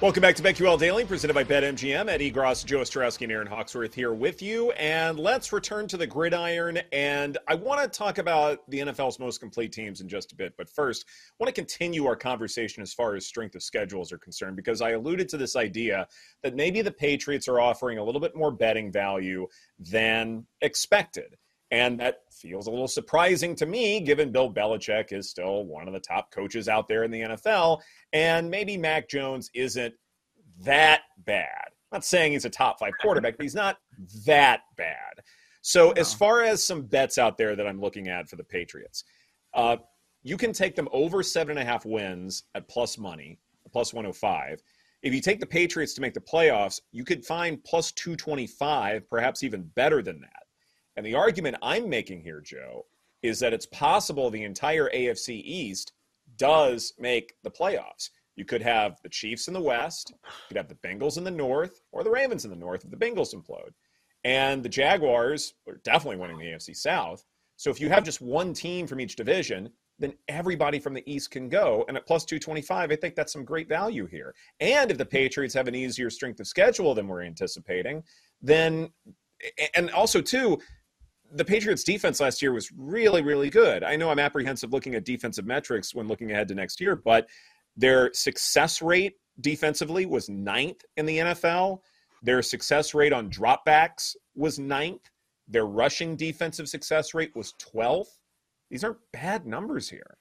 Welcome back to BetQL Daily, presented by BetMGM. Ed Egros, Joe Ostrowski, and Erin Hawksworth here with you. And let's return to the gridiron. And I want to talk about the NFL's most complete teams in just a bit. But first, I want to continue our conversation as far as strength of schedules are concerned, because I alluded to this idea that maybe the Patriots are offering a little bit more betting value than expected. And that feels a little surprising to me, given Bill Belichick is still one of the top coaches out there in the NFL. And maybe Mac Jones isn't that bad. I'm not saying he's a top five quarterback, but he's not that bad. So, as far as some bets out there that I'm looking at for the Patriots, uh, you can take them over seven and a half wins at plus money, plus 105. If you take the Patriots to make the playoffs, you could find plus 225, perhaps even better than that. And the argument I'm making here, Joe, is that it's possible the entire AFC East does make the playoffs. You could have the Chiefs in the West, you could have the Bengals in the North, or the Ravens in the North if the Bengals implode. And the Jaguars are definitely winning the AFC South. So if you have just one team from each division, then everybody from the East can go. And at plus 225, I think that's some great value here. And if the Patriots have an easier strength of schedule than we're anticipating, then, and also, too, the Patriots defense last year was really, really good. I know I'm apprehensive looking at defensive metrics when looking ahead to next year, but their success rate defensively was ninth in the NFL. Their success rate on dropbacks was ninth. Their rushing defensive success rate was 12th. These aren't bad numbers here.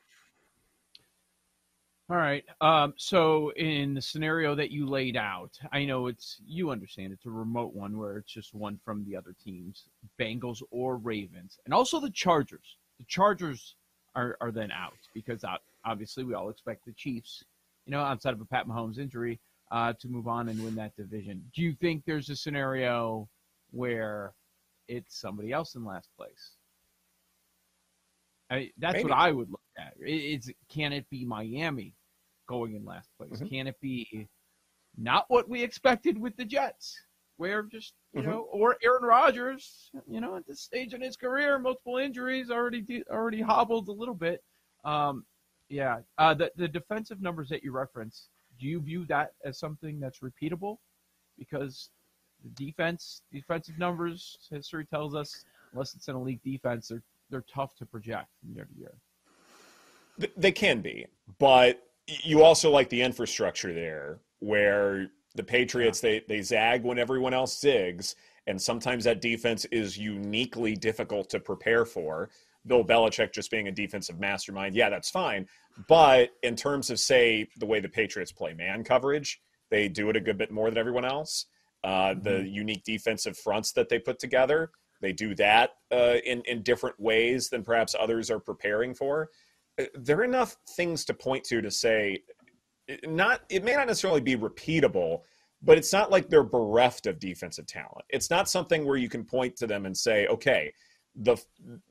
All right. Um, so in the scenario that you laid out, I know it's you understand it's a remote one where it's just one from the other teams, Bengals or Ravens, and also the Chargers. The Chargers are, are then out because obviously we all expect the Chiefs, you know, outside of a Pat Mahomes injury, uh, to move on and win that division. Do you think there's a scenario where it's somebody else in last place? I, that's Maybe. what I would look. It's can it be Miami going in last place? Mhm. Can it be not what we expected with the Jets, where just you Mhm. know, or Aaron Rodgers, you know, at this stage in his career, multiple injuries already de- already hobbled a little bit. Um, yeah, uh, the the defensive numbers that you reference, do you view that as something that's repeatable? Because the defense, defensive numbers, history tells us, unless it's an elite defense, they're they're tough to project from year to year. Th- They can be, but you also like the infrastructure there, where the Patriots they they zag when everyone else zigs, and sometimes that defense is uniquely difficult to prepare for. Bill Belichick just being a defensive mastermind, yeah, that's fine. But in terms of say the way the Patriots play man coverage, they do it a good bit more than everyone else. Uh, the unique defensive fronts that they put together, they do that uh, in in different ways than perhaps others are preparing for there are enough things to point to to say not it may not necessarily be repeatable but it's not like they're bereft of defensive talent. It's not something where you can point to them and say okay the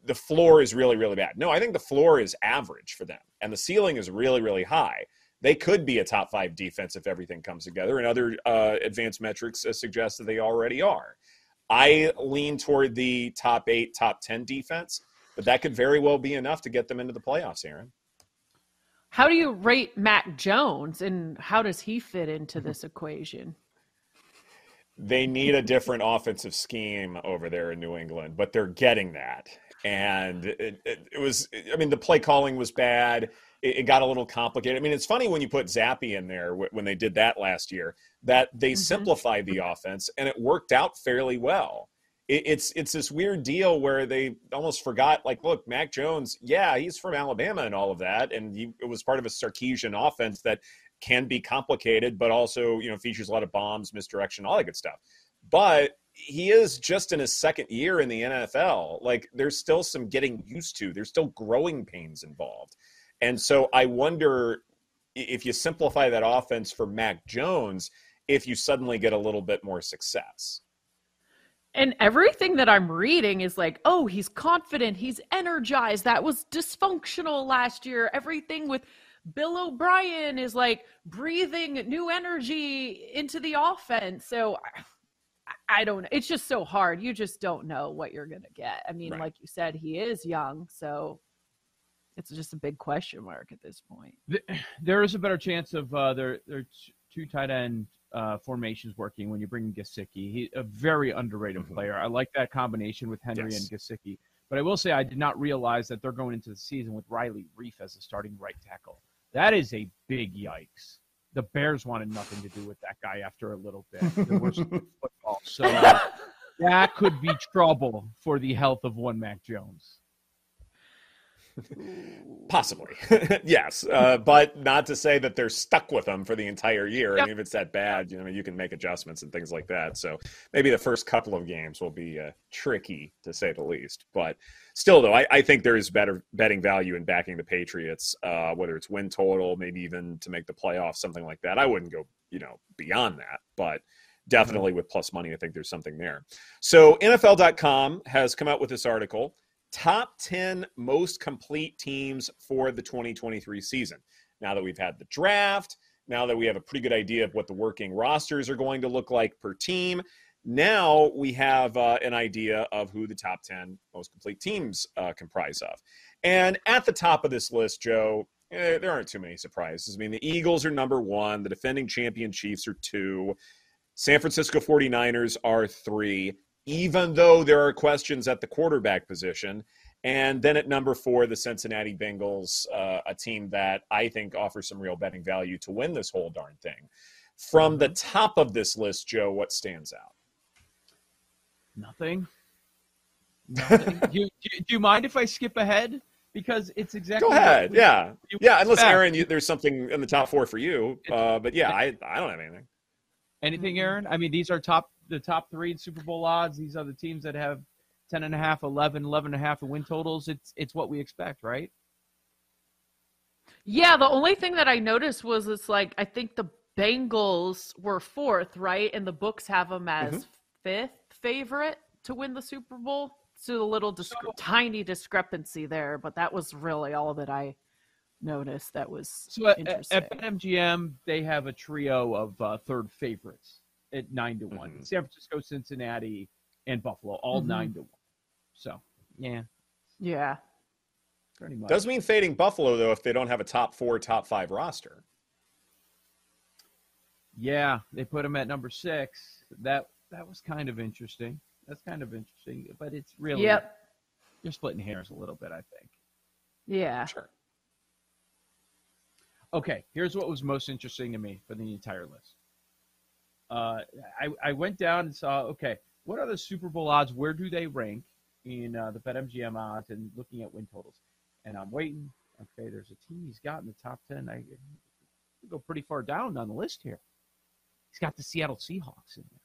the floor is really really bad. No i think the floor is average for them and the ceiling is really really high. They could be a top five defense if everything comes together and other uh, advanced metrics uh, suggest that they already are. I lean toward the top eight top 10 defense but that could very well be enough to get them into the playoffs, Erin. How do you rate Mac Jones and how does he fit into this equation? They need a different offensive scheme over there in New England, but they're getting that. And it, it, it was, I mean, the play calling was bad. It, it, got a little complicated. I mean, it's funny when you put Zappe in there when they did that last year that they mm-hmm. simplified the offense and it worked out fairly well it's it's this weird deal where they almost forgot like look mac jones yeah he's from alabama and all of that and he, it was part of a Sarkisian offense that can be complicated, but also, you know, features a lot of bombs, misdirection, all that good stuff. But he is just in his second year in the NFL. Like there's still some getting used to. There's still growing pains involved. And so I wonder if you simplify that offense for Mac Jones, if you suddenly get a little bit more success. And everything that I'm reading is like, oh, he's confident, he's energized. That was dysfunctional last year. Everything with Bill O'Brien is like breathing new energy into the offense. So I don't know. It's just so hard. You just don't know what you're going to get. I mean, right. like you said, he is young. So it's just a big question mark at this point. There is a better chance of uh, their, their two tight end uh, formations working when you bring in Gesicki. He's a very underrated mm-hmm. player. I like that combination with Henry yes. and Gesicki. But I will say I did not realize that they're going into the season with Riley Reiff as a starting right tackle. That is a big yikes. The Bears wanted nothing to do with that guy after a little bit. football. So uh, that could be trouble for the health of one Mac Jones. Possibly, yes, uh, but not to say that they're stuck with them for the entire year. Yep. I mean, if it's that bad, you know, you can make adjustments and things like that. So maybe the first couple of games will be uh, tricky to say the least. But still, though, I, I, think there is better betting value in backing the Patriots, uh, whether it's win total, maybe even to make the playoffs, something like that. I wouldn't go, you know, beyond that, but definitely with plus money, I think there's something there. So NFL.com has come out with this article top 10 most complete teams for the 2023 season. Now that we've had the draft, now that we have a pretty good idea of what the working rosters are going to look like per team, now we have uh, an idea of who the top 10 most complete teams uh, comprise of. And at the top of this list, Joe, eh, there aren't too many surprises. I mean, the Eagles are number one, the defending champion Chiefs are two, San Francisco 49ers are three even though there are questions at the quarterback position. And then at number four, the Cincinnati Bengals, uh, a team that I think offers some real betting value to win this whole darn thing. From the mm-hmm. top of this list, Joe, what stands out? Nothing. Nothing. do, you, do, you mind if I skip ahead? Because it's exactly. Go ahead. Yeah. Yeah. Unless, Erin, you, there's something in the top four for you. Uh, but yeah, I, I don't have anything. Anything, Erin? I mean, these are top the top three in Super Bowl odds. These are the teams that have 10 and a half, 11, 11 and a half win totals. It's it's what we expect, right? Yeah, the only thing that I noticed was it's like I think the Bengals were fourth, right? And the books have them as mm-hmm. fifth favorite to win the Super Bowl. So a little disc- so, tiny discrepancy there, but that was really all that I noticed. That was so at, at BetMGM they have a trio of uh, third favorites at nine to one. Mm-hmm. San Francisco, Cincinnati, and Buffalo, all mm-hmm. nine to one. So yeah, yeah, pretty much. Does mean fading Buffalo though if they don't have a top four, top five roster. Yeah, they put them at number six. That that was kind of interesting. That's kind of interesting, but it's really yep. You're splitting hairs a little bit, I think. Yeah. Sure. Okay, here's what was most interesting to me for the entire list uh, I, I went down and saw, okay, what are the Super Bowl odds? Where do they rank in uh, the BetMGM odds and looking at win totals? And I'm waiting. Okay, there's a team he's got in the top 10. I go pretty far down on the list here. He's got the Seattle Seahawks in there.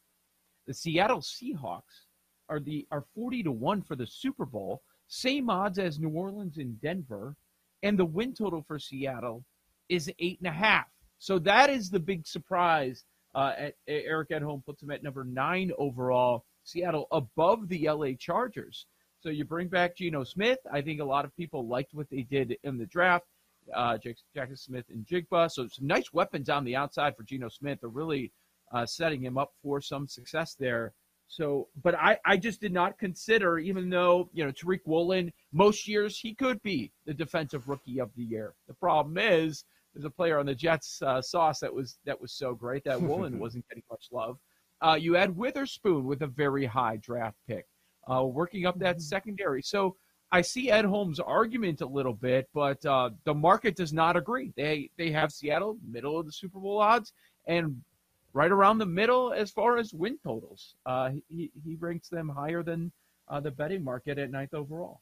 The Seattle Seahawks are the are 40 to 1 for the Super Bowl, same odds as New Orleans and Denver, and the win total for Seattle is eight and a half. So that is the big surprise uh, at, Eric Edholm puts him at number nine overall. Seattle above the LA Chargers. So you bring back Geno Smith. I think a lot of people liked what they did in the draft. Uh, Jaxon Smith-Njigba. So some nice weapons on the outside for Geno Smith. They're really uh, setting him up for some success there. So, but I, I just did not consider, even though, you know, Tariq Woolen, most years he could be the defensive rookie of the year. The problem is there's a player on the Jets uh, sauce that was that was so great that Woolen wasn't getting much love. Uh, you had Witherspoon with a very high draft pick, uh, working up that mm-hmm. secondary. So I see Edholm's argument a little bit, but uh, the market does not agree. They they have Seattle middle of the Super Bowl odds and right around the middle as far as win totals. Uh, he he ranks them higher than uh, the betting market at ninth overall.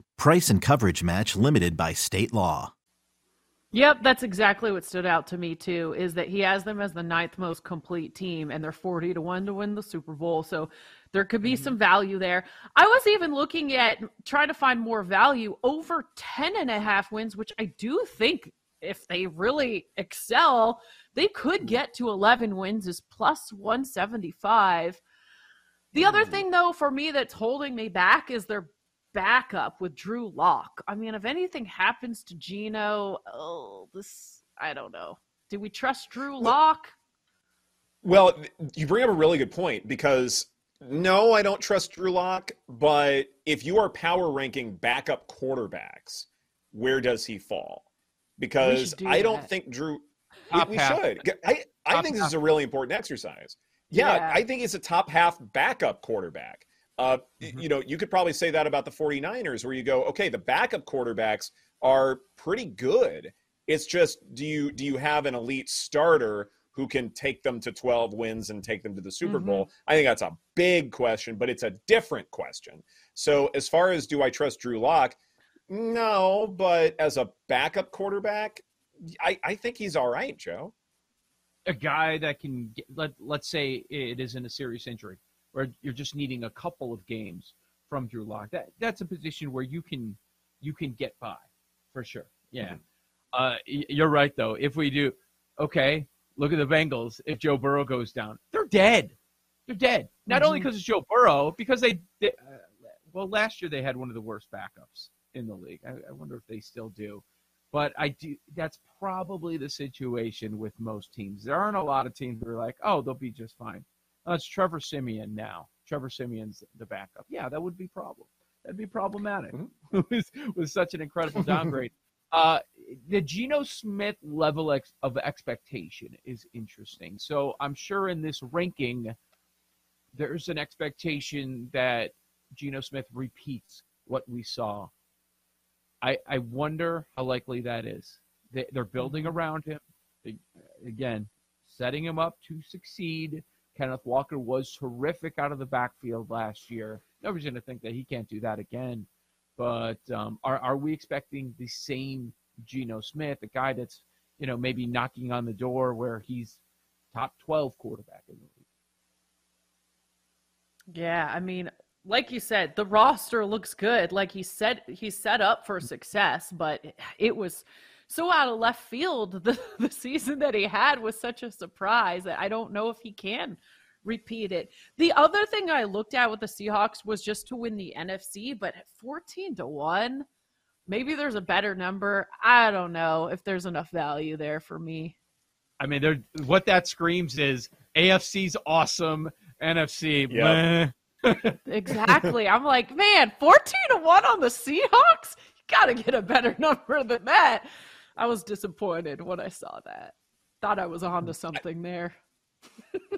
Price and coverage match limited by state law. Yep, that's exactly what stood out to me too. Is that he has them as the ninth most complete team, and they're forty to one to win the Super Bowl. So there could be mm-hmm. some value there. I was even looking at trying to find more value over 10 and a half wins, which I do think if they really excel, they could get to 11 wins is plus 175. The other hmm. thing, though, for me that's holding me back is their backup with Drew Lock. I mean, if anything happens to Geno, oh, this, I don't know. Do we trust Drew Lock? Well, you bring up a really good point because no, I don't trust Drew Lock. But if you are power ranking backup quarterbacks, where does he fall? Because do I don't think Drew. Top we, we should. I, I think this is a really important exercise. Yeah, yeah, I think he's a top half backup quarterback. Uh, mm-hmm. You know, you could probably say that about the 49ers, where you go, okay, the backup quarterbacks are pretty good. It's just, do you do you have an elite starter who can take them to 12 wins and take them to the Super mm-hmm. Bowl? I think that's a big question, but it's a different question. So, as far as do I trust Drew Lock? No, but as a backup quarterback, I, I think he's all right, Joe. A guy that can get, let let's say it isn't a serious injury, where you're just needing a couple of games from Drew Lock. That that's a position where you can you can get by for sure. Yeah. Mm-hmm. Uh, you're right though. If we do, okay, look at the Bengals. If Joe Burrow goes down, they're dead. They're dead. Not mm-hmm. only because it's Joe Burrow, because they, they uh, well, last year they had one of the worst backups in the league. I, I wonder if they still do. But I do. That's probably the situation with most teams. There aren't a lot of teams that are like, oh, they'll be just fine. Oh, it's Trevor Siemian now. Trevor Siemian's the backup. Yeah, that would be problem. That'd be problematic mm-hmm. with, with such an incredible downgrade. uh, the Geno Smith level ex- of expectation is interesting. So I'm sure in this ranking, there's an expectation that Geno Smith repeats what we saw I, I wonder how likely that is. They, are building mm-hmm. around him. They, again, setting him up to succeed. Kenneth Walker was terrific out of the backfield last year. Nobody's going to think that he can't do that again. But um, are, are we expecting the same Geno Smith, a guy that's you know, maybe knocking on the door where he's top 12 quarterback in the league. Yeah, I mean, like you said, the roster looks good. Like he said, he's set up for success, but it was so out of left field. The, the season that he had was such a surprise that I don't know if he can repeat it. The other thing I looked at with the Seahawks was just to win the NFC, but 14 to 1, maybe there's a better number. I don't know if there's enough value there for me. I mean, what that screams is AFC's awesome, NFC. Yep. exactly. I'm like, man, 14 to 1 on the Seahawks? You got to get a better number than that. I was disappointed when I saw that. Thought I was onto something there.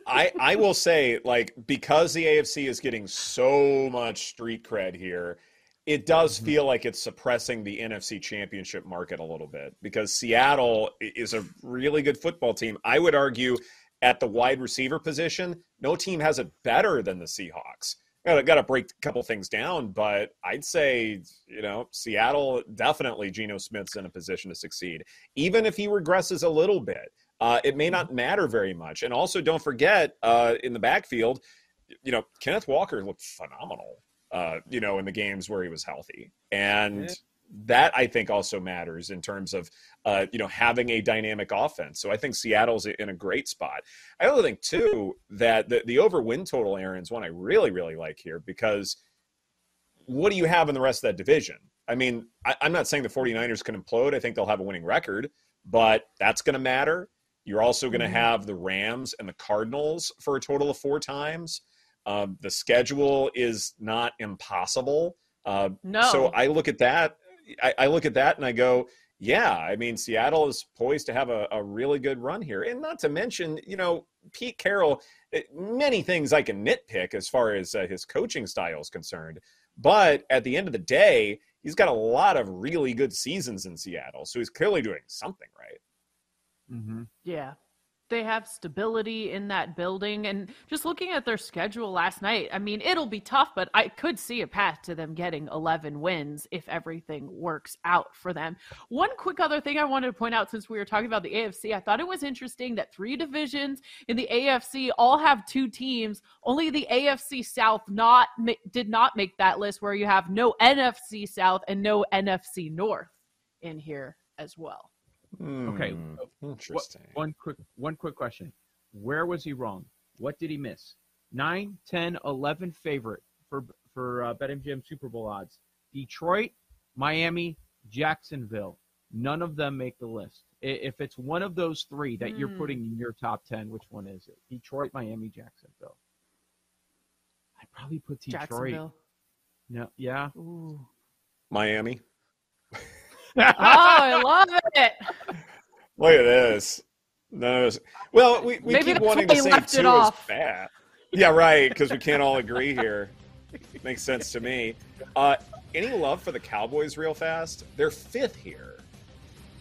I I will say, like, because the AFC is getting so much street cred here, it does Mm-hmm. feel like it's suppressing the NFC championship market a little bit because Seattle is a really good football team. I would argue at the wide receiver position, no team has it better than the Seahawks. Got got to break a couple things down, but I'd say you know Seattle definitely Geno Smith's in a position to succeed, even if he regresses a little bit. Uh, it may not matter very much. And also, don't forget uh, in the backfield, you know Kenneth Walker looked phenomenal. Uh, you know, in the games where he was healthy, and. That I think also matters in terms of uh, you know having a dynamic offense. So I think Seattle's in a great spot. I also think too that the, the over win total, Erin's one I really really like here because what do you have in the rest of that division? I mean, I, I'm not saying the 49ers can implode. I think they'll have a winning record, but that's going to matter. You're also going to Mhm. have the Rams and the Cardinals for a total of four times. Um, the schedule is not impossible. Uh, No. So I look at that. I, I look at that and I go, yeah. I mean, Seattle is poised to have a, a really good run here, and not to mention, you know, Pete Carroll. eh, Many things I can nitpick as far as uh, his coaching style is concerned, but at the end of the day, he's got a lot of really good seasons in Seattle, so he's clearly doing something right. Mm-hmm. Yeah. They have stability in that building. And just looking at their schedule last night, I mean, it'll be tough, but I could see a path to them getting 11 wins if everything works out for them. One quick other thing I wanted to point out since we were talking about the AFC, I thought it was interesting that three divisions in the AFC all have two teams. Only the AFC South not did not make that list where you have no NFC South and no NFC North in here as well. Okay. Hmm, What, interesting. one quick one quick question. Where was he wrong? What did he miss? 9, 10, 11 favorite for for uh, BetMGM Super Bowl odds. Detroit, Miami, Jacksonville. None of them make the list. If it's one of those three that you're Hmm. putting in your top 10, which one is it? Detroit, Miami, Jacksonville. I'd probably put Detroit. Jacksonville. No, yeah. Ooh. Miami. Oh, I love it. Look at this. None of us. Well, we, we Maybe keep wanting to he say left it two is off. bad. Yeah, right. Because we can't all agree here. Makes sense to me. Uh, any love for the Cowboys, real fast? They're fifth here.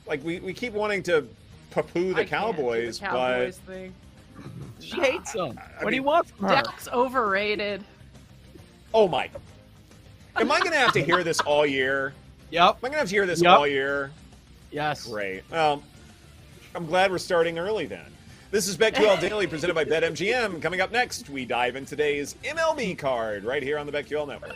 Like we, we keep wanting to poo-poo the I can't do Cowboys, the Cowboys thing. She hates them. I what do you want from her? Dak's overrated. oh my! Am I going to have to hear this all year? Yep. Am I going to have to hear this Yep. all year? Yes. Great. Well, I'm glad we're starting early then. This is BetQL Daily presented by BetMGM. Coming up next, we dive in today's MLB card right here on the BetQL Network.